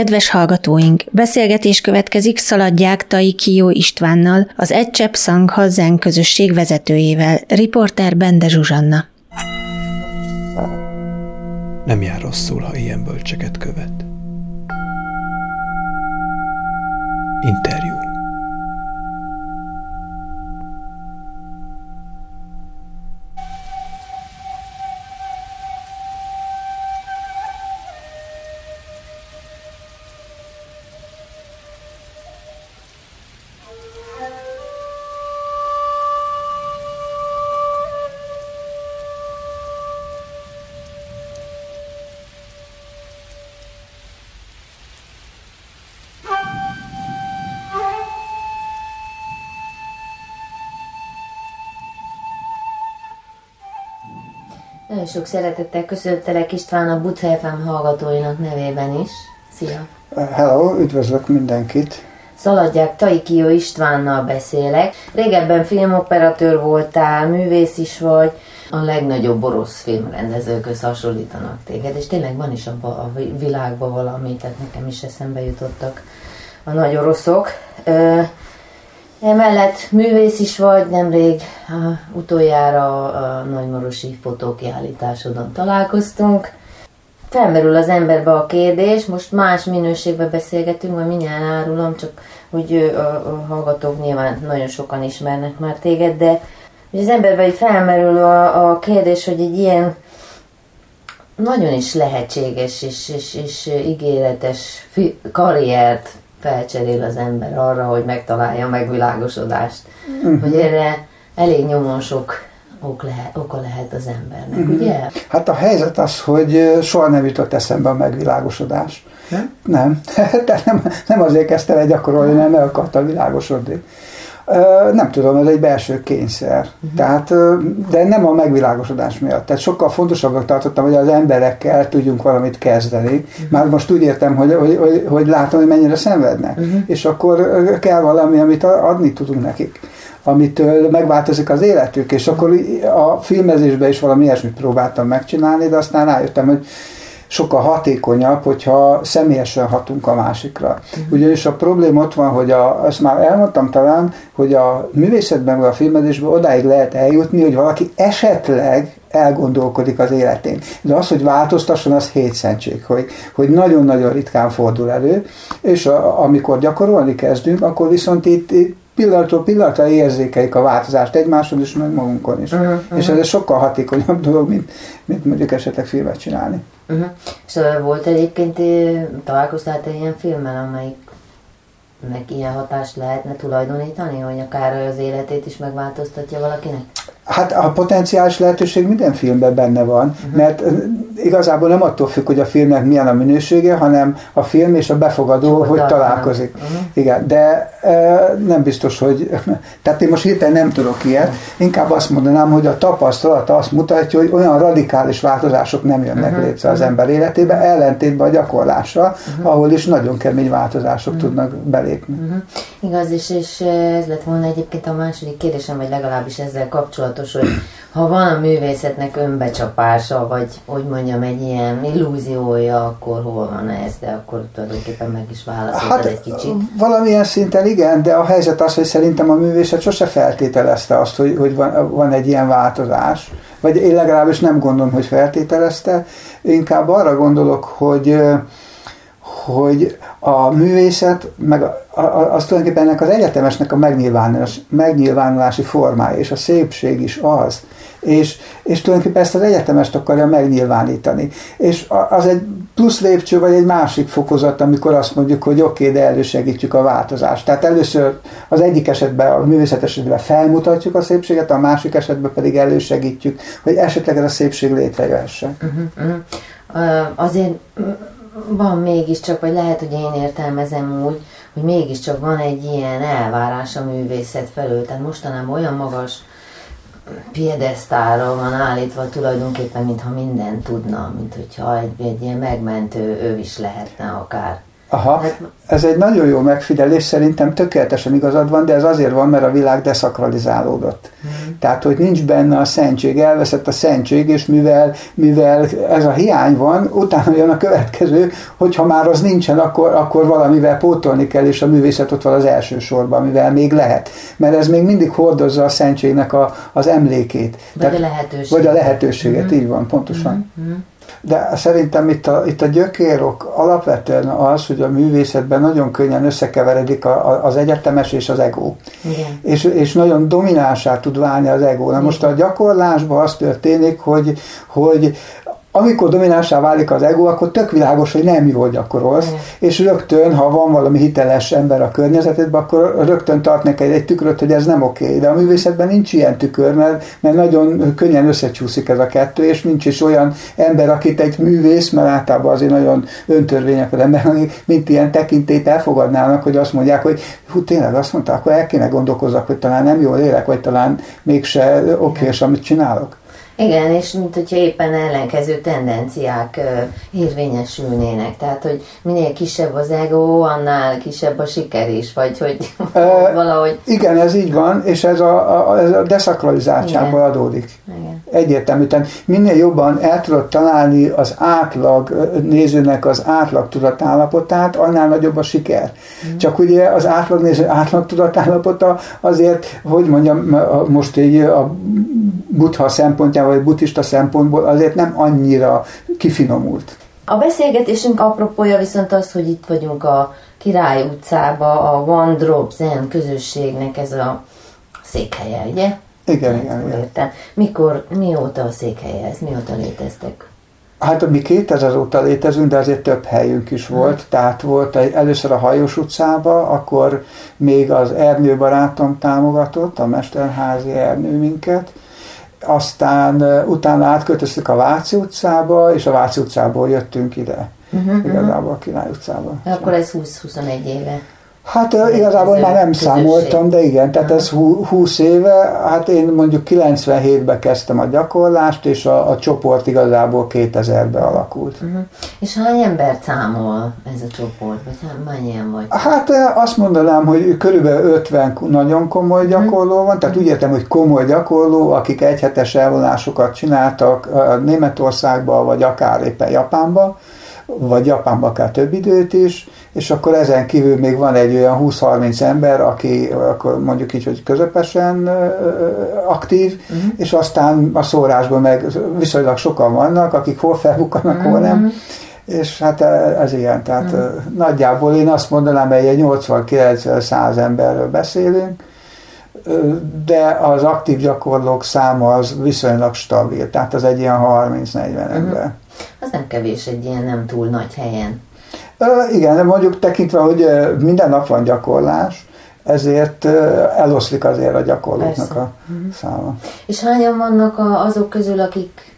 Kedves hallgatóink, beszélgetés következik Szaladják Tai Kió Istvánnal, az Egycsep Szangha Zen közösség vezetőjével, riporter Bende Zsuzsanna. Nem jár rosszul, ha ilyen bölcseket követ. Interjú sok szeretettel köszöntelek István a Butha FM hallgatóinak nevében is. Szia! Hello, üdvözlök mindenkit! Szaladják, Taikió Istvánnal beszélek. Régebben filmoperatőr voltál, művész is vagy, a legnagyobb orosz filmrendezőköz hasonlítanak téged, és tényleg van is abban a világban valami, tehát nekem is eszembe jutottak a nagy oroszok. Emellett művész is vagy, nemrég utoljára a Nagymarosi fotókiállításodon találkoztunk. Felmerül az emberbe a kérdés, most más minőségben beszélgetünk, vagy mindjárt árulom, csak hogy a, hallgatók nyilván nagyon sokan ismernek már téged, de az emberbe így felmerül a, a kérdés, hogy egy ilyen nagyon is lehetséges és, és, és ígéretes karriert felcserél az ember arra, hogy megtalálja a megvilágosodást. Uh-huh. Hogy erre elég nyomon sok ok lehet, oka lehet az embernek, uh-huh. ugye? Hát a helyzet az, hogy soha nem jutott eszembe a megvilágosodás. Nem? Nem. Tehát nem, nem azért kezdtem el gyakorolni, nem el akartam világosodni. Nem tudom, ez egy belső kényszer. Uh-huh. Tehát, de nem a megvilágosodás miatt. Tehát sokkal fontosabbnak tartottam, hogy az emberekkel tudjunk valamit kezdeni. Uh-huh. Már most úgy értem, hogy, hogy, hogy, hogy látom, hogy mennyire szenvednek. Uh-huh. És akkor kell valami, amit adni tudunk nekik amitől megváltozik az életük, és akkor a filmezésben is valami ilyesmit próbáltam megcsinálni, de aztán rájöttem, hogy sokkal hatékonyabb, hogyha személyesen hatunk a másikra. Uh-huh. Ugyanis a probléma ott van, hogy a, azt már elmondtam talán, hogy a művészetben vagy a filmezésben odáig lehet eljutni, hogy valaki esetleg elgondolkodik az életén. De az, hogy változtasson, az hétszentség, hogy, hogy nagyon-nagyon ritkán fordul elő, és a, amikor gyakorolni kezdünk, akkor viszont itt, itt pillanatról pillanatra érzékeljük a változást egymáson is, meg magunkon is. Uh-huh, uh-huh. És ez egy sokkal hatékonyabb dolog, mint, mint mondjuk esetleg filmet csinálni. Uh-huh. És uh, volt egyébként, találkoztál te ilyen filmmel, amelyik meg ilyen hatást lehetne tulajdonítani, hogy akár az életét is megváltoztatja valakinek? Hát a potenciális lehetőség minden filmben benne van, uh-huh. mert igazából nem attól függ, hogy a filmnek milyen a minősége, hanem a film és a befogadó, Csak hogy találkozik. Uh-huh. Igen, de e, nem biztos, hogy... Tehát én most hirtelen nem tudok ilyet, inkább azt mondanám, hogy a tapasztalata azt mutatja, hogy olyan radikális változások nem jönnek uh-huh. létre az ember életébe, ellentétben a gyakorlással, uh-huh. ahol is nagyon kemény változások uh-huh. tudnak belépni. Uh-huh. Igaz, és, és ez lett volna egyébként a második kérdésem, vagy legalábbis ezzel kapcsolatos, hogy ha van a művészetnek önbecsapása, vagy hogy mondjam, egy ilyen illúziója, akkor hol van ez, de akkor tulajdonképpen meg is válaszoltad hát, egy kicsit. Valamilyen szinten igen, de a helyzet az, hogy szerintem a művészet sose feltételezte azt, hogy, hogy van, van egy ilyen változás. Vagy én legalábbis nem gondolom, hogy feltételezte. Inkább arra gondolok, hogy hogy a művészet, meg az tulajdonképpen ennek az egyetemesnek a megnyilvánulás, megnyilvánulási formája, és a szépség is az. És, és tulajdonképpen ezt az egyetemest akarja megnyilvánítani. És az egy plusz lépcső, vagy egy másik fokozat, amikor azt mondjuk, hogy oké, okay, de elősegítjük a változást. Tehát először az egyik esetben, a művészet esetben felmutatjuk a szépséget, a másik esetben pedig elősegítjük, hogy esetleg ez a szépség létrejöhessen. Uh-huh, uh-huh. Uh, azért van mégiscsak, vagy lehet, hogy én értelmezem úgy, hogy mégiscsak van egy ilyen elvárás a művészet felől. Tehát mostanában olyan magas piedesztára van állítva tulajdonképpen, mintha minden tudna, mint hogyha egy, egy ilyen megmentő ő is lehetne akár. Aha, ez egy nagyon jó megfigyelés, szerintem tökéletesen igazad van, de ez azért van, mert a világ deszakralizálódott. Mm. Tehát, hogy nincs benne a szentség, elveszett a szentség, és mivel, mivel ez a hiány van, utána jön a következő, hogyha már az nincsen, akkor, akkor valamivel pótolni kell, és a művészet ott van az első sorban, mivel még lehet. Mert ez még mindig hordozza a szentségnek a, az emlékét. Vagy Tehát, a lehetőséget. Vagy a lehetőséget, mm. így van, pontosan. Mm. De szerintem itt a, itt a gyökérok alapvetően az, hogy a művészetben nagyon könnyen összekeveredik a, a, az egyetemes és az ego. Igen. És, és nagyon dominánsá tud válni az ego. Na most a gyakorlásban az történik, hogy, hogy amikor dominánsá válik az ego, akkor tök világos, hogy nem jól gyakorolsz, mm. és rögtön, ha van valami hiteles ember a környezetedben, akkor rögtön tart neked egy tükröt, hogy ez nem oké. De a művészetben nincs ilyen tükör, mert, mert nagyon könnyen összecsúszik ez a kettő, és nincs is olyan ember, akit egy művész, mert általában azért nagyon öntörvények az ember, mint ilyen tekintét elfogadnának, hogy azt mondják, hogy hú, tényleg azt mondta, akkor el kéne gondolkozzak, hogy talán nem jól élek, vagy talán mégse oké, és amit csinálok. Igen, és mint hogyha éppen ellenkező tendenciák érvényesülnének. Tehát, hogy minél kisebb az ego, annál kisebb a siker is, vagy hogy e, valahogy... Igen, ez így van, és ez a, a, ez a deszakralizáltságból adódik. Igen. Egyértelmű. Tehát minél jobban el tudod találni az átlag nézőnek az átlag tudatállapotát, annál nagyobb a siker. Mm. Csak ugye az átlag néző átlag tudatállapota azért, hogy mondjam, most így a buddha szempontjából vagy buddhista szempontból azért nem annyira kifinomult. A beszélgetésünk apropója viszont az, hogy itt vagyunk a Király utcába, a One Drop Zen közösségnek ez a székhelye, ugye? Igen, hát, igen, igen. Értem. Mikor, mióta a székhelye ez? Mióta léteztek? Hát mi 2000 óta létezünk, de azért több helyünk is volt. Hmm. Tehát volt először a Hajós utcába, akkor még az Ernő barátom támogatott, a Mesterházi Ernő minket, aztán utána átköltöztük a Váci utcába, és a Váci utcából jöttünk ide. Uh-huh, Igazából a Király utcába. Akkor ez 20-21 éve. Hát uh, igazából már nem közösség. számoltam, de igen, tehát ez 20 éve, hát én mondjuk 97-ben kezdtem a gyakorlást, és a, a csoport igazából 2000-ben alakult. Uh-huh. És hány ember számol ez a csoport, vagy mennyien vagy? Hát azt mondanám, hogy körülbelül 50 nagyon komoly mhm. gyakorló van, tehát uh-huh. úgy értem, hogy komoly gyakorló, akik egyhetes elvonásokat csináltak Németországba, vagy akár éppen Japánba, vagy Japánba akár több időt is, és akkor ezen kívül még van egy olyan 20-30 ember, aki akkor mondjuk így, hogy közepesen aktív, uh-huh. és aztán a szórásban meg viszonylag sokan vannak, akik hol felbukkanak, uh-huh. hol nem. Mhm. És hát ez ilyen, tehát uh-huh. nagyjából én azt mondanám, hogy egy 80-90-100 emberről beszélünk, de az aktív gyakorlók száma az viszonylag stabil, tehát az egy ilyen 30-40 uh-huh. ember. Az nem kevés egy ilyen nem túl nagy helyen. Igen, de mondjuk tekintve, hogy minden nap van gyakorlás, ezért eloszlik azért a gyakorlóknak Persze. a uh-huh. száma. És hányan vannak azok közül, akik,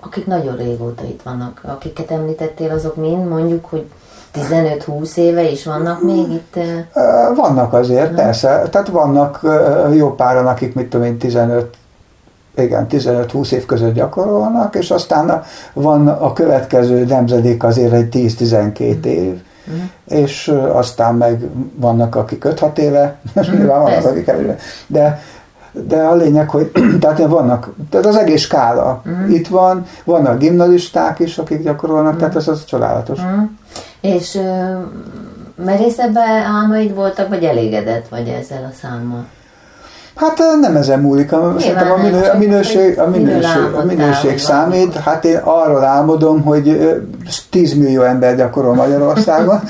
akik nagyon régóta itt vannak, akiket említettél, azok mind mondjuk, hogy 15-20 éve is vannak még itt? Vannak azért, Na. persze. Tehát vannak jó páran, akik mit tudom én, 15 igen, 15-20 év között gyakorolnak, és aztán van a következő nemzedék azért egy 10-12 év, mm. és aztán meg vannak, akik 5-6 éve, mm. nyilván vannak, akik kevésbé. De, de a lényeg, hogy tehát vannak, tehát az egész skála mm. itt van, vannak gimnazisták is, akik gyakorolnak, mm. tehát ez az csodálatos. Mm. És merészebb álmaid voltak, vagy elégedett vagy ezzel a számmal? Hát nem ezen múlik, szerintem a, minő, a minőség, a minőség, a minőség számít. Hát én arról álmodom, hogy 10 millió ember gyakorol Magyarországon.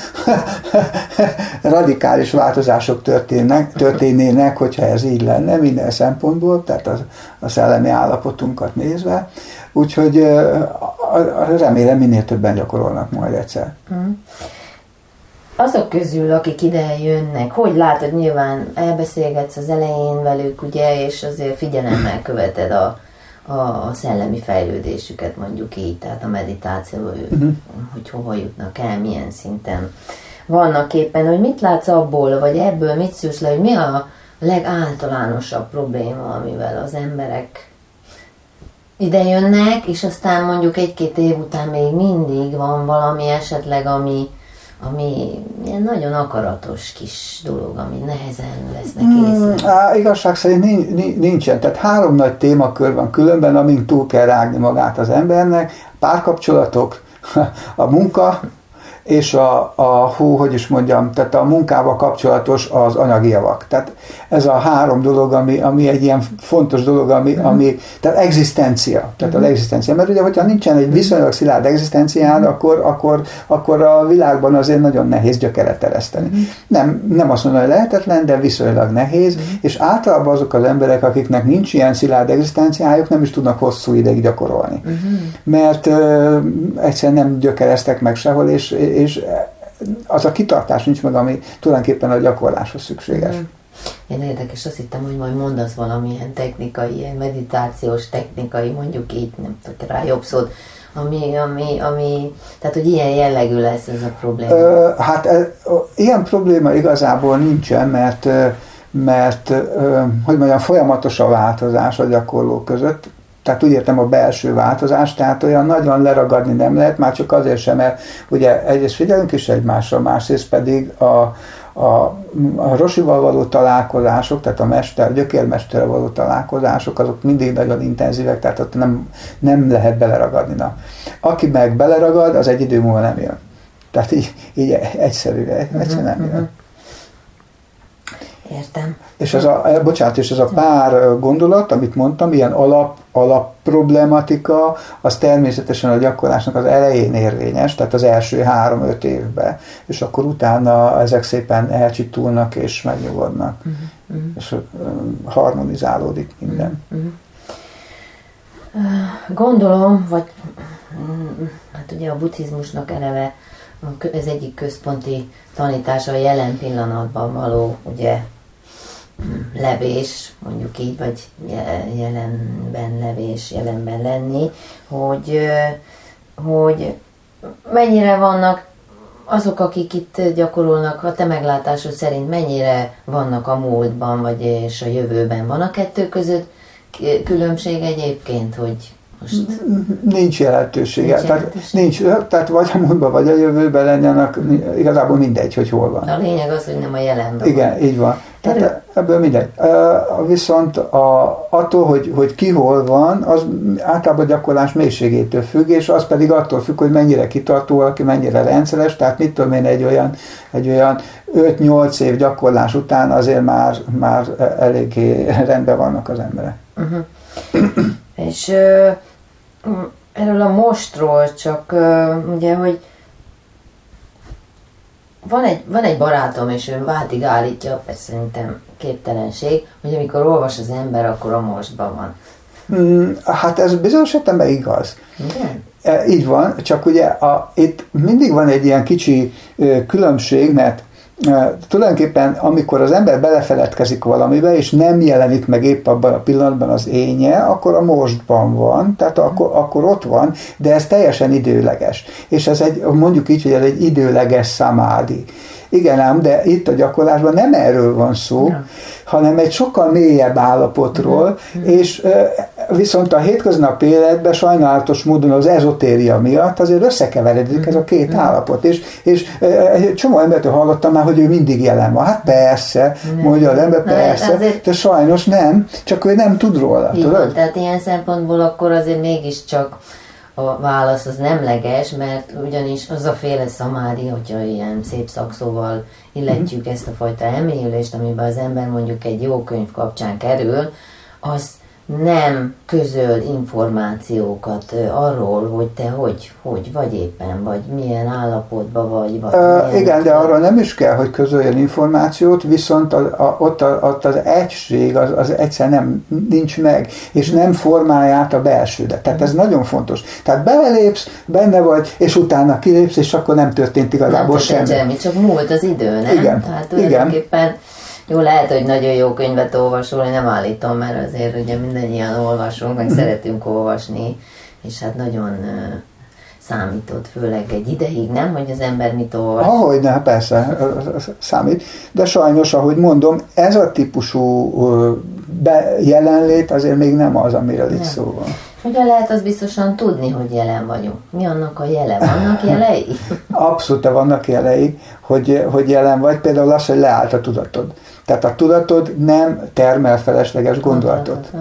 Radikális változások történnek, történnének, hogyha ez így lenne minden szempontból, tehát a, a szellemi állapotunkat nézve. Úgyhogy remélem minél többen gyakorolnak majd egyszer. Mm azok közül, akik ide jönnek, hogy látod, nyilván elbeszélgetsz az elején velük, ugye, és azért figyelemmel követed a, a, a szellemi fejlődésüket, mondjuk így, tehát a meditáció, uh-huh. hogy hova jutnak el, milyen szinten vannak éppen, hogy mit látsz abból, vagy ebből mit szűrsz le, hogy mi a legáltalánosabb probléma, amivel az emberek ide jönnek, és aztán mondjuk egy-két év után még mindig van valami esetleg, ami, ami ilyen nagyon akaratos kis dolog, ami nehezen lesznek észre. Hmm, á, igazság szerint nincsen. Tehát három nagy témakör van különben, amint túl kell rágni magát az embernek. Párkapcsolatok, a munka, és a, a hú, hogy is mondjam, tehát a munkával kapcsolatos az anyagi javak. Tehát ez a három dolog, ami, ami egy ilyen fontos dolog, ami, uh-huh. ami tehát egzisztencia, tehát uh-huh. az mhm. egzisztencia. Mert ugye, hogyha nincsen egy viszonylag szilárd egzisztenciád, uh-huh. akkor, akkor, akkor a világban azért nagyon nehéz gyökeret tereszteni. Uh-huh. Nem, nem azt mondom, hogy lehetetlen, de viszonylag nehéz, uh-huh. és általában azok az emberek, akiknek nincs ilyen szilárd egzisztenciájuk, nem is tudnak hosszú ideig gyakorolni. Uh-huh. Mert uh, egyszerűen nem gyökereztek meg sehol, és, és az a kitartás nincs meg, ami tulajdonképpen a gyakorláshoz szükséges. Uh-huh. Én érdekes, azt hittem, hogy majd mondasz valamilyen technikai, ilyen meditációs technikai, mondjuk így, nem tudok rá jobb szót, ami, ami, ami, tehát hogy ilyen jellegű lesz ez a probléma. Ö, hát e, ilyen probléma igazából nincsen, mert mert, hogy mondjam, folyamatos a változás a gyakorlók között, tehát úgy értem a belső változás, tehát olyan nagyon leragadni nem lehet, már csak azért sem, mert ugye egyrészt figyelünk is egymásra, másrészt pedig a, a, a Rosival való találkozások, tehát a mester, gyökérmesterrel való találkozások, azok mindig nagyon intenzívek, tehát ott nem, nem lehet beleragadni. Na. Aki meg beleragad, az egy idő múlva nem jön. Tehát így, így egyszerű, egyszerűen nem jön. Értem. És ez a, eh, bocsánat, és ez a pár eh, gondolat, amit mondtam, ilyen alap, alap problematika, az természetesen a gyakorlásnak az elején érvényes, tehát az első három-öt évben, és akkor utána ezek szépen elcsitulnak és megnyugodnak, uh-huh, uh-huh. és uh, harmonizálódik minden. Uh-huh. Gondolom, vagy mm, hát ugye a buddhizmusnak eleve ez egyik központi tanítása a jelen pillanatban való ugye levés, mondjuk így, vagy jelenben levés, jelenben lenni, hogy, hogy mennyire vannak azok, akik itt gyakorolnak, a te meglátásod szerint mennyire vannak a múltban, vagy és a jövőben. Van a kettő között különbség egyébként, hogy most... Nincs jelentősége. Nincs tehát, nincs, tehát vagy a múltban, vagy a jövőben lennének, igazából mindegy, hogy hol van. A lényeg az, hogy nem a jelenben Igen, van. így van. Tehát ebből mindegy. Viszont a, attól, hogy, hogy ki hol van, az általában gyakorlás mélységétől függ, és az pedig attól függ, hogy mennyire kitartó valaki, mennyire rendszeres, tehát mit tudom én, egy olyan, egy olyan 5-8 év gyakorlás után azért már, már eléggé rendben vannak az emberek. Uh-huh. és erről a mostról csak ugye, hogy van egy, van egy barátom, és ő vátig állítja, persze szerintem képtelenség, hogy amikor olvas az ember, akkor a mostban van. Hmm, hát ez bizonyos értelemben igaz. Igen? E, így van, csak ugye a, itt mindig van egy ilyen kicsi ö, különbség, mert tulajdonképpen amikor az ember belefeledkezik valamibe, és nem jelenik meg épp abban a pillanatban az énje, akkor a mostban van, tehát akkor, akkor ott van, de ez teljesen időleges. És ez egy, mondjuk így, hogy ez egy időleges szamádi. Igen ám, de itt a gyakorlásban nem erről van szó, ja. hanem egy sokkal mélyebb állapotról, mm. és viszont a hétköznapi életben sajnálatos módon az ezotéria miatt azért összekeveredik mm. ez a két mm. állapot, és, és egy csomó embertől hallottam már, hogy ő mindig jelen van. Hát persze, nem. mondja az ember, persze, azért... de sajnos nem, csak ő nem tud róla. tudod? tehát ilyen szempontból akkor azért mégiscsak a válasz az nemleges, mert ugyanis az a féle szamádi, hogyha ilyen szép szakszóval illetjük mm-hmm. ezt a fajta elmélyülést, amiben az ember mondjuk egy jó könyv kapcsán kerül, az nem közöl információkat arról, hogy te hogy, hogy vagy éppen, vagy milyen állapotban vagy. vagy uh, igen, de arról nem is kell, hogy közöljen információt, viszont a, a, ott, a, ott az egység az, az egyszer nem, nincs meg, és nem formálja át a belsődet. Tehát ez nagyon fontos. Tehát belépsz, benne vagy, és utána kilépsz, és akkor nem történt igazából nem semmi. semmi. Csak múlt az idő, nem? Igen. Tehát tulajdonképpen jó, lehet, hogy nagyon jó könyvet olvasol, én nem állítom, mert azért ugye mindannyian olvasunk, meg szeretünk olvasni, és hát nagyon számított, főleg egy ideig, nem, hogy az ember mit olvas? Ahogy ne, persze, számít. De sajnos, ahogy mondom, ez a típusú bejelenlét azért még nem az, amiről itt szó van. Hogyan lehet az biztosan tudni, hogy jelen vagyunk? Mi annak a jele? Vannak jelei? Abszolút vannak jelei, hogy, hogy jelen vagy. Például az, hogy leállt a tudatod. Tehát a tudatod nem termel felesleges gondolatot.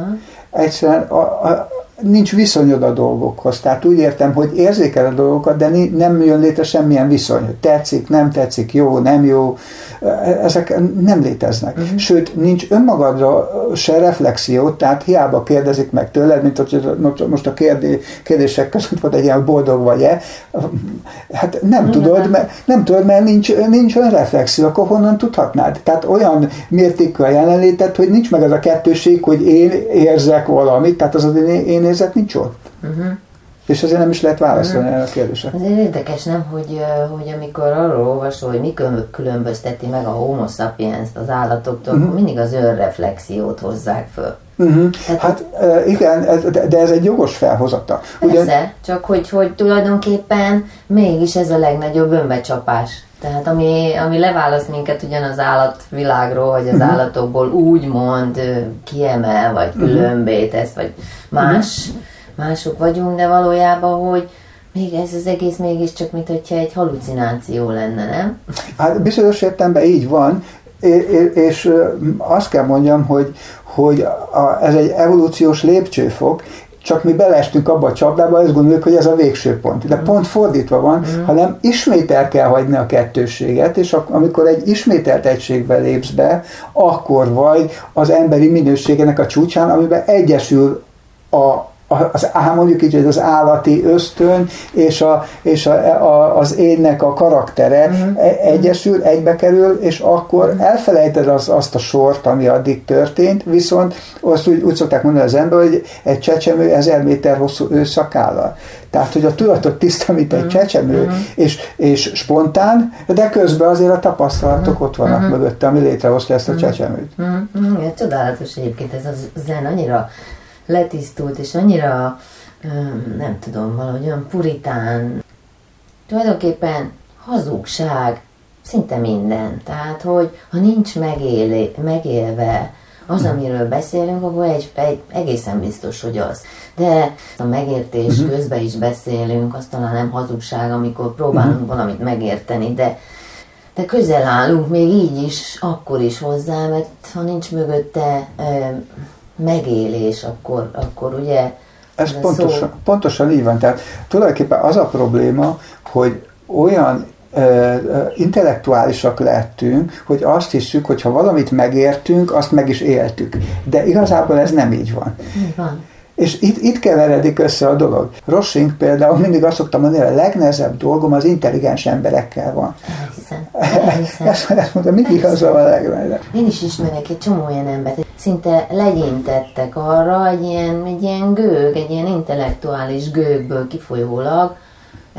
Egyszerűen a, a, nincs viszonyod a dolgokhoz. Tehát úgy értem, hogy érzékel a dolgokat, de nem jön létre semmilyen viszony. Tetszik, nem tetszik, jó, nem jó. Ezek nem léteznek. Uh-huh. Sőt, nincs önmagadra se reflexió, tehát hiába kérdezik meg tőled, mint hogy most a kérdé, kérdések között volt egy ilyen boldog vagy-e. Hát nem uh-huh. tudod, mert, nem tudod, mert nincs, nincs önreflexió, akkor honnan tudhatnád? Tehát olyan mértékű a jelenlétet, hogy nincs meg az a kettőség, hogy én érzek valamit, tehát az az én, én érzet nincs ott. Uh-huh. És azért nem is lehet válaszolni uh-huh. erre a kérdésre. Azért érdekes, nem, hogy, hogy amikor arról olvasol, hogy mi különbözteti meg a homo sapiens az állatoktól, uh-huh. mindig az önreflexiót hozzák föl. Uh-huh. Tehát, hát igen, de ez egy jogos felhozata. Persze, Ugyan... csak hogy, hogy tulajdonképpen mégis ez a legnagyobb önbecsapás. Tehát ami, ami leválaszt minket ugyan az állatvilágról, vagy az uh-huh. állatokból úgymond kiemel, vagy különbé tesz, vagy más, uh-huh. mások vagyunk, de valójában, hogy még ez az egész mégiscsak, mint hogyha egy halucináció lenne, nem? Hát bizonyos értelemben így van, és azt kell mondjam, hogy, hogy ez egy evolúciós lépcsőfok, csak mi beleestünk abba a csapdába, azt gondoljuk, hogy ez a végső pont. De pont fordítva van, mm. hanem ismét el kell hagyni a kettőséget, és amikor egy ismételt egységbe lépsz be, akkor vagy az emberi minőségenek a csúcsán, amiben egyesül a az, mondjuk így, hogy az állati ösztön és, a, és a, a, az énnek a karaktere uh-huh. egyesül, egybekerül, és akkor uh-huh. elfelejted az, azt a sort, ami addig történt, viszont azt úgy, úgy szokták mondani az ember, hogy egy csecsemő ezer méter hosszú őszakállal. Tehát, hogy a tudatot tiszta, mint egy uh-huh. csecsemő, uh-huh. és, és spontán, de közben azért a tapasztalatok uh-huh. ott vannak uh-huh. mögötte, ami létrehozta ezt a csecsemőt. Uh-huh. Uh-huh. Csodálatos egyébként ez a zen annyira letisztult, és annyira, nem tudom, valahogy olyan puritán, tulajdonképpen hazugság, szinte minden. Tehát, hogy ha nincs megélé, megélve az, hm. amiről beszélünk, akkor egy, egy, egészen biztos, hogy az. De a megértés uh-huh. közben is beszélünk, az talán nem hazugság, amikor próbálunk uh-huh. valamit megérteni, de, de közel állunk még így is, akkor is hozzá, mert ha nincs mögötte megélés, akkor, akkor ugye... Ez, ez pontosan, szó... pontosan így van. Tehát tulajdonképpen az a probléma, hogy olyan intellektuálisak lettünk, hogy azt hiszük, hogy ha valamit megértünk, azt meg is éltük. De igazából ez nem így van. Így van. És itt, itt keveredik össze a dolog. Rossing például mindig azt szoktam mondani, hogy a legnehezebb dolgom az intelligens emberekkel van. Elhiszem. Elhiszem. ezt, ezt mondta, mindig igaza a legnehezebb. Én is ismerek egy csomó olyan embert, szinte legyintettek arra egy ilyen, egy ilyen gőg, egy ilyen intellektuális gőgből kifolyólag,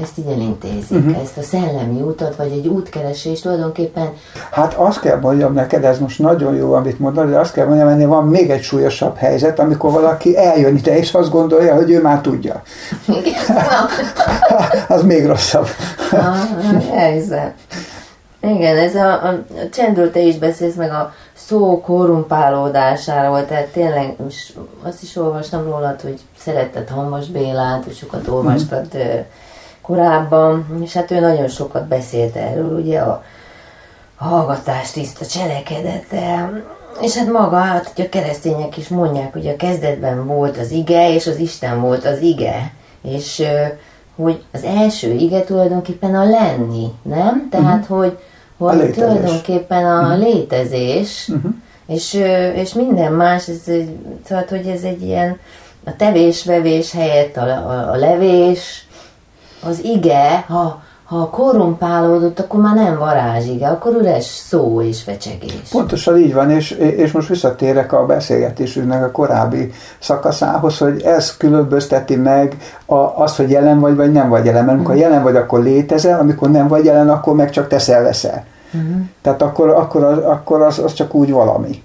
ezt így elintézik, uh-huh. ezt a szellemi utat, vagy egy útkeresést tulajdonképpen. Hát azt kell mondjam neked, ez most nagyon jó, amit mondod, de azt kell mondjam, hogy van még egy súlyosabb helyzet, amikor valaki eljön ide, és azt gondolja, hogy ő már tudja. Igen, az még rosszabb. Elhiszem. Igen, ez a, a, a csendről te is beszélsz, meg a szó korrumpálódásáról, tehát tényleg azt is olvastam rólad, hogy szeretted Hamas Bélát, és sokat olvastad mm korábban, és hát ő nagyon sokat beszélt erről, ugye a, hallgatás tiszta cselekedete, és hát maga, hát hogy a keresztények is mondják, hogy a kezdetben volt az ige, és az Isten volt az ige, és hogy az első ige tulajdonképpen a lenni, nem? Tehát, uh-huh. hogy, hogy a tulajdonképpen a uh-huh. létezés, uh-huh. és, és minden más, ez, tehát, hogy ez egy ilyen a tevés-vevés helyett a, a, a levés, az ige, ha, ha korrumpálódott, akkor már nem varázsige, akkor üres szó és fecsegés. Pontosan így van, és, és most visszatérek a beszélgetésünknek a korábbi szakaszához, hogy ez különbözteti meg a, azt, hogy jelen vagy, vagy nem vagy jelen. Mert amikor uh-huh. jelen vagy, akkor létezel, amikor nem vagy jelen, akkor meg csak teszel-veszel. Uh-huh. Tehát akkor, akkor, az, akkor az, az csak úgy valami.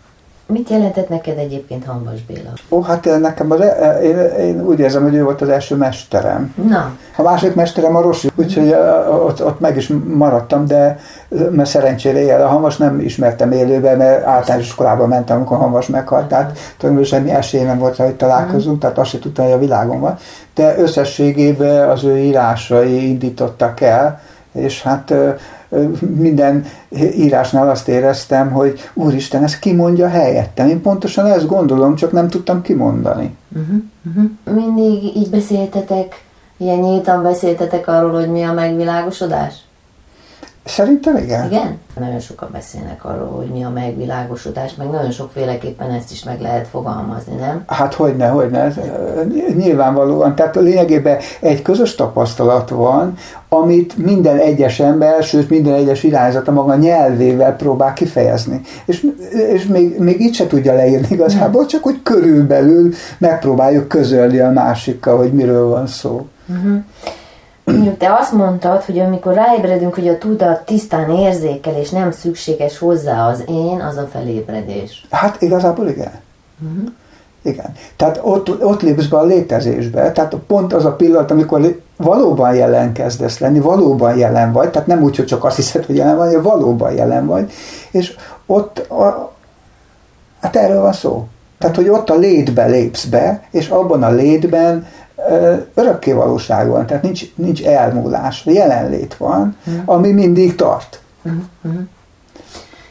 Mit jelentett neked egyébként Hanvas Béla? Ó, hát nekem az, e- én, én úgy érzem, hogy ő volt az első mesterem. Na, A második mesterem a Rossi, úgyhogy ott, ott meg is maradtam, de mert szerencsére él. A Hanvas nem ismertem élőben, mert általános iskolában mentem, amikor Hanvas meghalt, tehát tulajdonképpen semmi esély nem volt hogy találkozunk, tehát azt sem tudtam, hogy a világon van. De összességében az ő írásai indítottak el, és hát minden írásnál azt éreztem, hogy úristen, ezt kimondja helyettem. Én pontosan ezt gondolom, csak nem tudtam kimondani. mindig így beszéltetek, ilyen nyíltan beszéltetek arról, hogy mi a megvilágosodás? Szerintem igen. Igen? Nagyon sokan beszélnek arról, hogy mi a megvilágosodás, meg nagyon sokféleképpen ezt is meg lehet fogalmazni, nem? Hát hogyne, hogyne. Ez, ö, Nyilvánvalóan. Tehát lényegében egy közös tapasztalat van, amit minden egyes ember, sőt minden egyes irányzat a maga nyelvével próbál kifejezni. És, és még, még így se tudja leírni igazából, csak hogy körülbelül megpróbáljuk közölni a másikkal, hogy miről van szó. Mondjuk te azt mondtad, hogy amikor ráébredünk, hogy a tudat tisztán érzékel, és nem szükséges hozzá az én, az a felébredés. Hát igazából igen. Igen. Tehát ott, ott lépsz be a létezésbe, tehát pont az a pillanat, amikor valóban jelen kezdesz lenni, valóban jelen vagy, tehát nem úgy, hogy csak azt hiszed, hogy jelen vagy, hanem valóban jelen vagy, és ott, a, hát erről van szó. Tehát, hogy ott a létbe lépsz be, és abban a létben örökké valóság van, tehát nincs, nincs elmúlás, jelenlét van, ami mindig tart.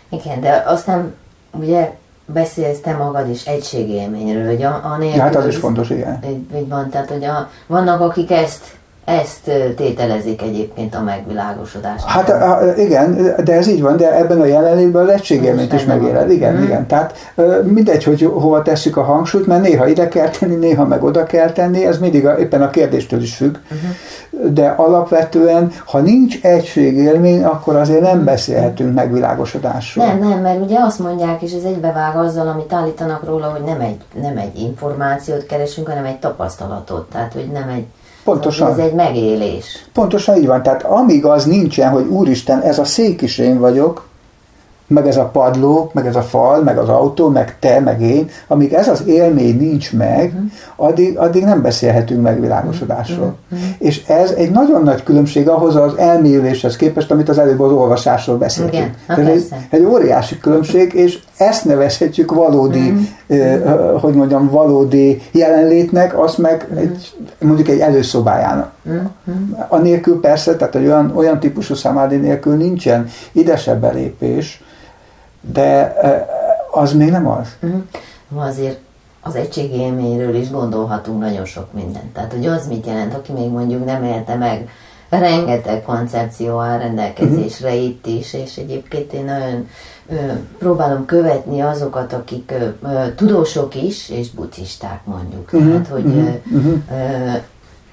Igen, de aztán ugye beszélsz te magad is egységélményről, hogy a, a Ja, hát az is fontos, igen. Így, így van, tehát hogy a, vannak, akik ezt, ezt tételezik egyébként a megvilágosodás. Hát a- igen, de ez így van, de ebben a jelenlétben az egységélményt Az is megéled. Igen, Mhm. igen. Tehát mindegy, hogy hova tesszük a hangsúlyt, mert néha ide kell tenni, néha meg oda kell tenni, ez mindig a, éppen a kérdéstől is függ. Mhm. De alapvetően, ha nincs egységélmény, akkor azért nem beszélhetünk megvilágosodásról. Nem, nem, mert ugye azt mondják, és ez egybevág azzal, amit állítanak róla, hogy nem egy, nem egy információt keresünk, hanem egy tapasztalatot. Tehát, hogy nem egy... Pontosan. Ez egy megélés. Pontosan így van. Tehát amíg az nincsen, hogy úristen, ez a szék is én vagyok, meg ez a padló, meg ez a fal, meg az autó, meg te, meg én, amíg ez az élmény nincs meg, addig, addig nem beszélhetünk megvilágosodásról. És ez egy nagyon nagy különbség ahhoz az elmélyüléshez képest, amit az előbb az olvasásról beszéltünk. Igen, Tehát egy, egy óriási különbség, és ezt nevezhetjük valódi, ö, hogy mondjam, valódi jelenlétnek, azt meg egy, mondjuk egy előszobájának. Anélkül persze, tehát egy olyan, olyan típusú szamádi nélkül nincsen ide se belépés, de az még nem az. Ma azért az egységélményről is gondolhatunk nagyon sok mindent. Tehát, hogy az mit jelent, aki még mondjuk nem élte meg, rengeteg koncepció áll rendelkezésre itt is, és egyébként én nagyon ö, próbálom követni azokat, akik ö, ö, tudósok is, és buddhisták mondjuk. Tehát, hogy ö, ö,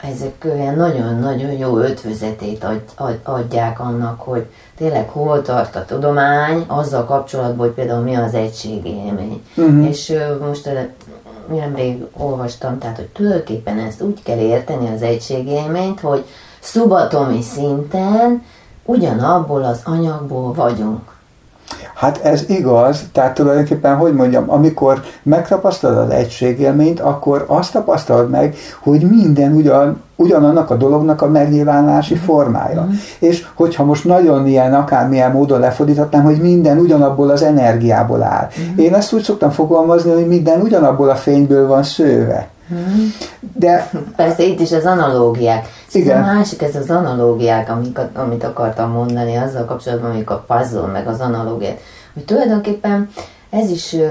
ezek olyan nagyon-nagyon jó ötvözetét ad, ad, adják annak, hogy tényleg hol tart a tudomány, azzal kapcsolatban, hogy például mi az egységélmény. Uh-huh. És ö, most nemrég olvastam, tehát, hogy tulajdonképpen ezt úgy kell érteni az egységélményt, hogy szubatomi szinten ugyanabból az anyagból vagyunk. Hát ez igaz, tehát tulajdonképpen, hogy mondjam, amikor megtapasztalod az egységélményt, akkor azt tapasztalod meg, hogy minden ugyan, ugyanannak a dolognak a megnyilvánulási formája. És hogyha most nagyon ilyen, akármilyen módon lefordíthatnám, hogy minden ugyanabból az energiából áll. Én ezt úgy szoktam fogalmazni, hogy minden ugyanabból a fényből van szőve. De Persze itt is az analógiák. Ez Igen. a másik, ez az analógiák, amik, amit akartam mondani azzal kapcsolatban, amik a puzzle, meg az analógiák. Hogy tulajdonképpen ez is ö,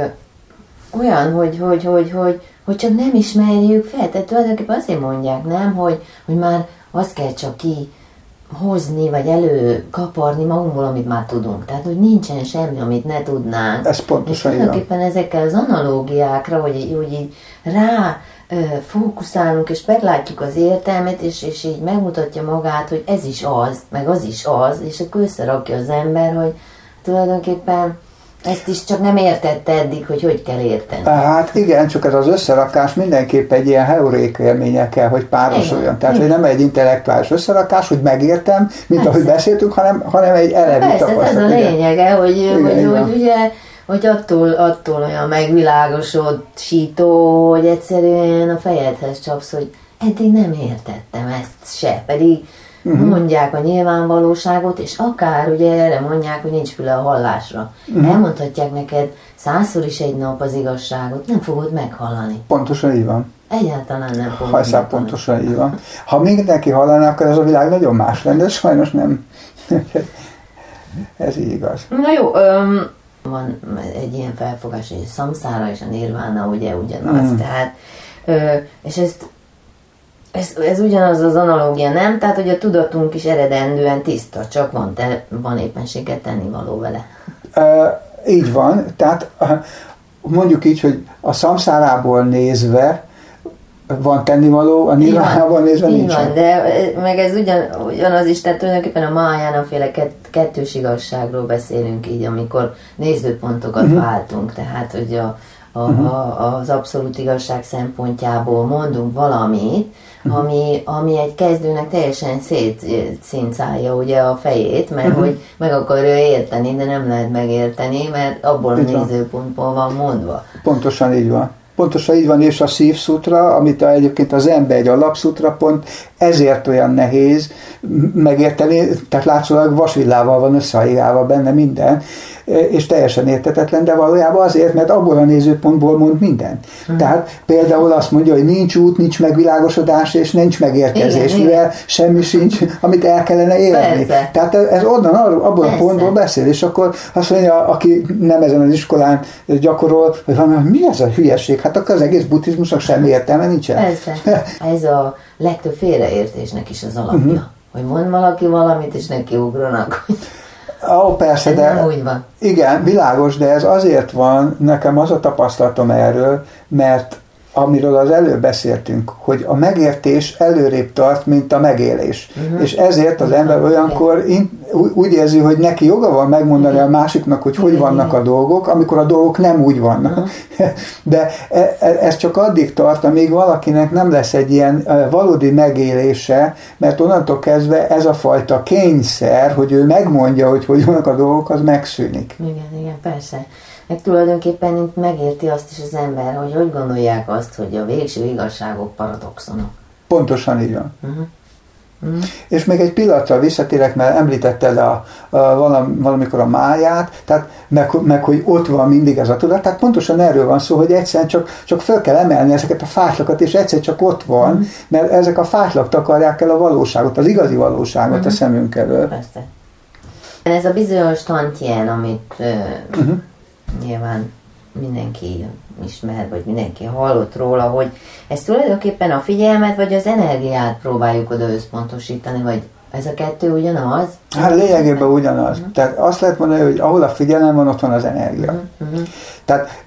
olyan, hogy, hogy, hogy, hogy, hogy csak nem ismerjük fel. Tehát tulajdonképpen azért mondják, nem, hogy, hogy már azt kell csak ki hozni, vagy előkaparni magunkból, amit már tudunk. Tehát, hogy nincsen semmi, amit ne tudnánk. Ez pontosan És tulajdonképpen ezekkel az analógiákra, hogy, hogy így rá fókuszálunk, és meglátjuk az értelmet, és, és így megmutatja magát, hogy ez is az, meg az is az, és akkor összerakja az ember, hogy tulajdonképpen ezt is csak nem értette eddig, hogy hogy kell érteni. Hát igen, csak ez az összerakás mindenképp egy ilyen heurék élménye kell, hogy párosuljon. Igen, Tehát, hogy nem egy intellektuális összerakás, hogy megértem, mint Persze. ahogy beszéltünk, hanem, hanem egy elevi Persze, ez, ez a tapasztalat. Igen. lényege, hogy, Igen, hogy, igen. hogy ugye hogy attól, attól olyan megvilágosító, hogy egyszerűen a fejedhez csapsz, hogy eddig nem értettem ezt se, pedig uh-huh. mondják a nyilvánvalóságot, és akár ugye erre mondják, hogy nincs füle a hallásra. Uh-huh. Elmondhatják neked százszor is egy nap az igazságot, nem fogod meghallani. Pontosan így van. Egyáltalán nem fogod Hajszál pontosan így van. Ha mindenki hallaná, akkor ez a világ nagyon más lenne, de sajnos nem. ez így igaz. Na jó, öm, van egy ilyen felfogás, hogy a szamszára és a nirvána ugye ugyanaz, mm. tehát, ö, és ezt ez, ez ugyanaz az analógia, nem? Tehát, hogy a tudatunk is eredendően tiszta, csak van, te, van éppenséggel tennivaló vele. E, így van, tehát mondjuk így, hogy a szamszárából nézve van tennivaló, a nirvánában nézve nincs. van, de meg ez ugyan, ugyanaz is, tehát tulajdonképpen a Máján féle kettős igazságról beszélünk így, amikor nézőpontokat uh-huh. váltunk, tehát hogy a, a, uh-huh. a, az abszolút igazság szempontjából mondunk valamit, uh-huh. ami, ami egy kezdőnek teljesen szétszincálja ugye a fejét, mert uh-huh. hogy meg akarja érteni, de nem lehet megérteni, mert abból a nézőpontból van mondva. Pontosan így van. Pontosan így van, és a szívszutra, amit a, egyébként az ember egy alapszutra pont, ezért olyan nehéz megérteni, tehát látszólag vasvillával van összeállva benne minden, és teljesen értetetlen, de valójában azért, mert abból a nézőpontból mond minden. Hmm. Tehát például azt mondja, hogy nincs út, nincs megvilágosodás, és nincs megérkezés, igen, mivel igen. semmi sincs, amit el kellene. Persze. Tehát ez onnan, abból Persze. a pontból beszél, és akkor azt mondja, aki nem ezen az iskolán gyakorol, hogy van, mi ez a hülyeség? Hát akkor az egész buddhizmusnak semmi értelme nincsen. Persze. Ez a legtöbb félreértésnek is az alapja. Uh-huh. Hogy mond valaki valamit, és neki ugranak, hogy Ó, persze, ez de úgy van. Igen, világos, de ez azért van, nekem az a tapasztalatom erről, mert amiről az előbb beszéltünk, hogy a megértés előrébb tart, mint a megélés. Uh-huh. És ezért az ember olyankor úgy érzi, hogy neki joga van megmondani a másiknak, hogy hogy vannak a dolgok, amikor a dolgok nem úgy vannak. Uh-huh. De e, e, ez csak addig tart, amíg valakinek nem lesz egy ilyen valódi megélése, mert onnantól kezdve ez a fajta kényszer, hogy ő megmondja, hogy hogy vannak a dolgok, az megszűnik. Igen, igen, persze. Meg tulajdonképpen itt megérti azt is az ember, hogy hogy gondolják azt, hogy a végső igazságok paradoxonok. Pontosan így van. Uh-huh. Uh-huh. És még egy pillanatra visszatérek, mert említetted a, a, valam, valamikor a máját, tehát meg, meg, hogy ott van mindig ez a tudat, tehát pontosan erről van szó, hogy egyszerűen csak, csak fel kell emelni ezeket a fátlakat, és egyszer csak ott van, uh-huh. mert ezek a fátlak takarják el a valóságot, az igazi valóságot uh-huh. a szemünk elől. Persze. Ez a bizonyos tantien, amit uh-huh nyilván mindenki ismer, vagy mindenki hallott róla, hogy ez tulajdonképpen a figyelmet, vagy az energiát próbáljuk oda összpontosítani, vagy ez a kettő ugyanaz? Hát lényegében ugyanaz. Uh-huh. Tehát azt lehet mondani, hogy ahol a figyelem van, ott van az energia. Uh-huh. Tehát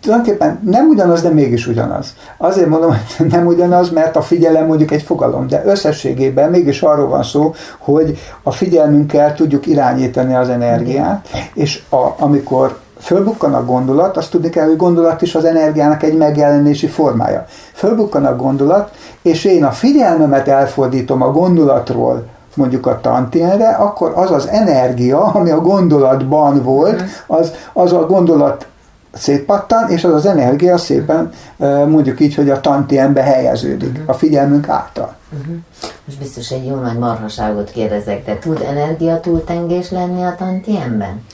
tulajdonképpen nem ugyanaz, de mégis ugyanaz. Azért mondom, hogy nem ugyanaz, mert a figyelem mondjuk egy fogalom, de összességében mégis arról van szó, hogy a figyelmünkkel tudjuk irányítani az energiát, és a, amikor fölbukkan a gondolat, azt tudni kell, hogy gondolat is az energiának egy megjelenési formája. Fölbukkan a gondolat, és én a figyelmemet elfordítom a gondolatról mondjuk a tantienre, akkor az az energia, ami a gondolatban volt, mhm. az, az a gondolat szétpattan, és az az energia szépen mondjuk így, hogy a tantienbe helyeződik, uh-huh. a figyelmünk által. Uh-huh. Most biztos egy jó nagy marhaságot kérdezek, de tud energia túltengés lenni a tantienben?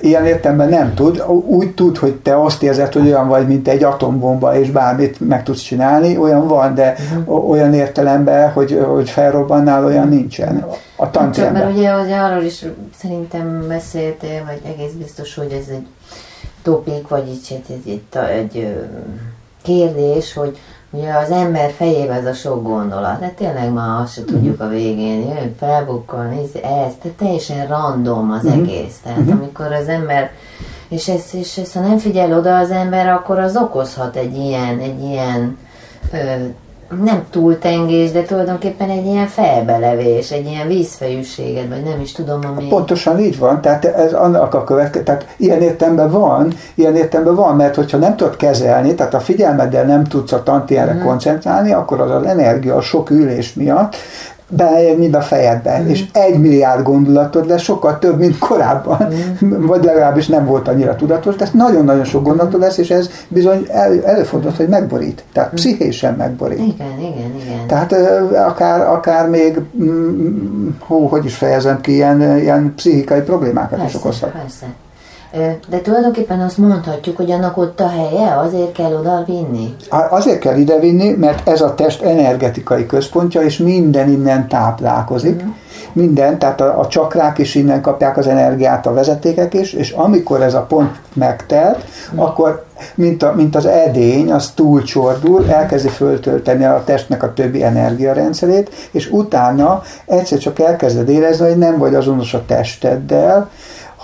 Ilyen értemben nem tud. Úgy tud, hogy te azt érzed, hogy olyan vagy, mint egy atombomba, és bármit meg tudsz csinálni, olyan van, de uh-huh. olyan értelemben, hogy, hogy felrobbannál, olyan nincsen. A tantiemben. Mert ugye, ugye arról is szerintem beszéltél, vagy egész biztos, hogy ez egy topik, vagy egy, egy, egy, egy kérdés, hogy Ugye az ember fejébe ez a sok gondolat, de tényleg már azt se tudjuk a végén, jön, felbukkan, ez, ez, tehát teljesen random az uh-huh. egész. Tehát uh-huh. amikor az ember, és ezt, és ezt, ha nem figyel oda az ember, akkor az okozhat egy ilyen, egy ilyen ö, nem túltengés, de tulajdonképpen egy ilyen felbelevés, egy ilyen vízfejűséget, vagy nem is tudom, ami... Pontosan így van, tehát ez annak a következő, tehát ilyen értemben van, ilyen értemben van, mert hogyha nem tudod kezelni, tehát a figyelmeddel nem tudsz a tantienre mm. koncentrálni, akkor az az energia a sok ülés miatt belejön, mint a fejedbe, mm. és egy milliárd gondolatod lesz, sokkal több, mint korábban, mm. vagy legalábbis nem volt annyira tudatos, de nagyon-nagyon sok gondolatod lesz, és ez bizony el, előfordult, hogy megborít, tehát mm. pszichésen megborít. Igen, igen, igen. Tehát akár, akár még, mm, hú, hogy is fejezem ki, ilyen, ilyen pszichikai problémákat persze, is okozhat. Persze. De tulajdonképpen azt mondhatjuk, hogy annak ott a helye, azért kell oda vinni? Azért kell ide vinni, mert ez a test energetikai központja, és minden innen táplálkozik. Mm. Minden, tehát a, a csakrák is innen kapják az energiát, a vezetékek is, és amikor ez a pont megtelt, mm. akkor mint, a, mint az edény, az túlcsordul, elkezdi föltölteni a testnek a többi energiarendszerét, és utána egyszer csak elkezded érezni, hogy nem vagy azonos a testeddel,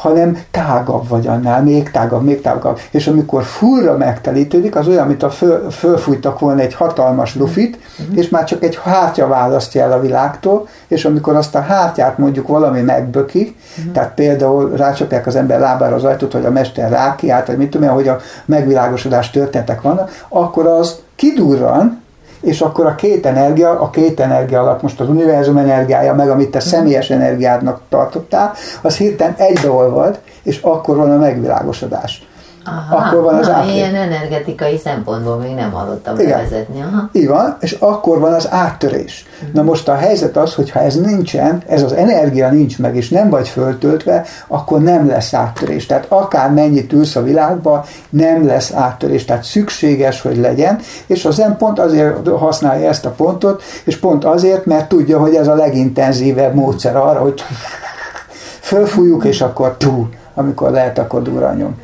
hanem tágabb vagy annál, még tágabb, még tágabb. És amikor fullra megtelítődik, az olyan, mint a föl, fölfújtak volna egy hatalmas lufit, uh-huh. és már csak egy hátja választja el a világtól, és amikor azt a hátját mondjuk valami megböki, uh-huh. tehát például rácsapják az ember lábára az ajtót, hogy a mester rákiált, vagy mit tudom hogy a megvilágosodás történetek vannak, akkor az kidurran, és akkor a két energia, a két energia alatt most az univerzum energiája, meg amit te mhm. személyes energiádnak tartottál, az hirtelen egybeolvad, és akkor van a megvilágosodás. Aha, akkor van az na, ilyen energetikai szempontból még nem hallottam Igen. bevezetni. Aha. Így van, és akkor van az áttörés. Uh-huh. Na most a helyzet az, hogy ha ez nincsen, ez az energia nincs meg, és nem vagy föltöltve, akkor nem lesz áttörés. Tehát akár mennyit ülsz a világban, nem lesz áttörés. Tehát szükséges, hogy legyen, és a zen pont azért használja ezt a pontot, és pont azért, mert tudja, hogy ez a legintenzívebb módszer arra, hogy fölfújjuk, és akkor túl, amikor lehet, akkor durranjon.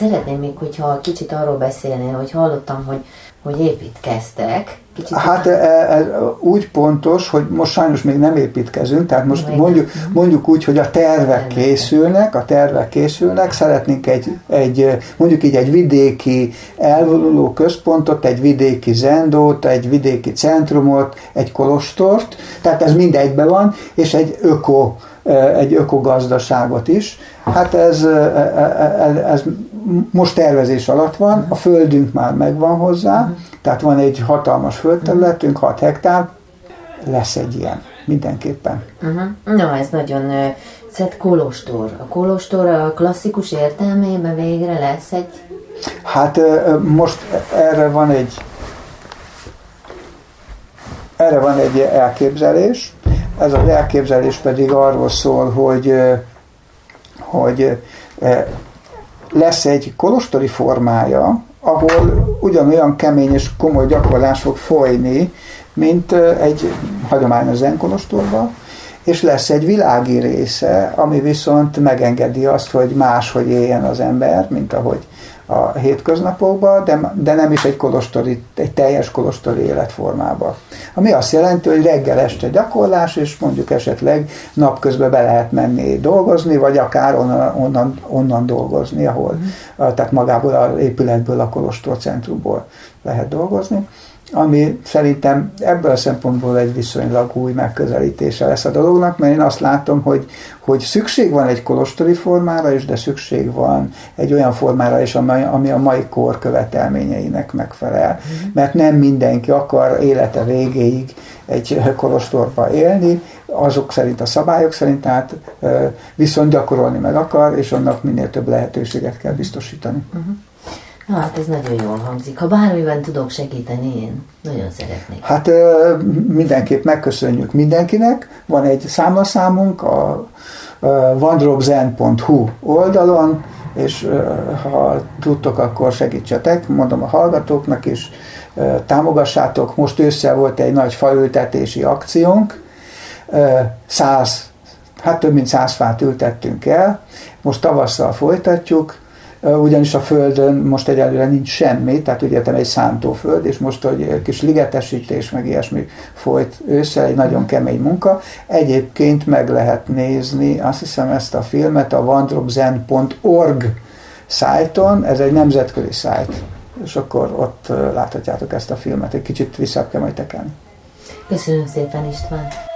Szeretném még, hogyha kicsit arról beszélnél, hogy hallottam, hogy, hogy építkeztek. Kicsit hát ez, ez úgy pontos, hogy most sajnos még nem építkezünk, tehát most még mondjuk, nem. mondjuk úgy, hogy a tervek készülnek, a tervek készülnek, szeretnénk egy, egy mondjuk így egy vidéki elvonuló központot, egy vidéki zendót, egy vidéki centrumot, egy kolostort, tehát ez mindegyben van, és egy öko egy ökogazdaságot is. Hát ez, ez most tervezés alatt van, a földünk már megvan hozzá, tehát van egy hatalmas földterületünk, 6 hektár, lesz egy ilyen, mindenképpen. Uh-huh. Na, ez nagyon szett kolostor. A kolostor a klasszikus értelmében végre lesz egy... Hát most erre van egy erre van egy elképzelés, ez az elképzelés pedig arról szól, hogy, hogy lesz egy kolostori formája, ahol ugyanolyan kemény és komoly gyakorlás fog folyni, mint egy hagyományos zenkolostorban, és lesz egy világi része, ami viszont megengedi azt, hogy máshogy éljen az ember, mint ahogy a hétköznapokban, de, de nem is egy kolostori, egy teljes kolostori életformába. Ami azt jelenti, hogy reggel este gyakorlás, és mondjuk esetleg napközben be lehet menni dolgozni, vagy akár onnan, onnan, onnan dolgozni, ahol, mm. tehát magából az épületből, a kolostor centrumból lehet dolgozni ami szerintem ebből a szempontból egy viszonylag új megközelítése lesz a dolognak, mert én azt látom, hogy, hogy szükség van egy kolostori formára is, de szükség van egy olyan formára is, ami, ami a mai kor követelményeinek megfelel. Mm. Mert nem mindenki akar élete végéig egy kolostorba élni, azok szerint, a szabályok szerint, tehát viszont gyakorolni meg akar, és annak minél több lehetőséget kell biztosítani. Uh-huh. Hát ez nagyon jól hangzik. Ha bármiben tudok segíteni, én nagyon szeretnék. Hát mindenképp megköszönjük mindenkinek. Van egy számlaszámunk a vandropzen.hu oldalon, és ha tudtok, akkor segítsetek, mondom a hallgatóknak is, támogassátok. Most ősszel volt egy nagy faültetési akciónk, száz, hát több mint száz fát ültettünk el, most tavasszal folytatjuk, ugyanis a Földön most egyelőre nincs semmi, tehát ugye egy szántóföld, és most, hogy kis ligetesítés, meg ilyesmi folyt ősszel, egy nagyon kemény munka. Egyébként meg lehet nézni, azt hiszem ezt a filmet a vandropzen.org szájton, ez egy nemzetközi szájt, és akkor ott láthatjátok ezt a filmet, egy kicsit vissza kell majd tekelni. Köszönöm szépen István!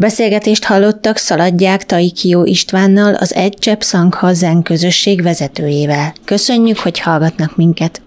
Beszélgetést hallottak Szaladják Taikió Istvánnal, az Egy Csepp Szangha közösség vezetőjével. Köszönjük, hogy hallgatnak minket!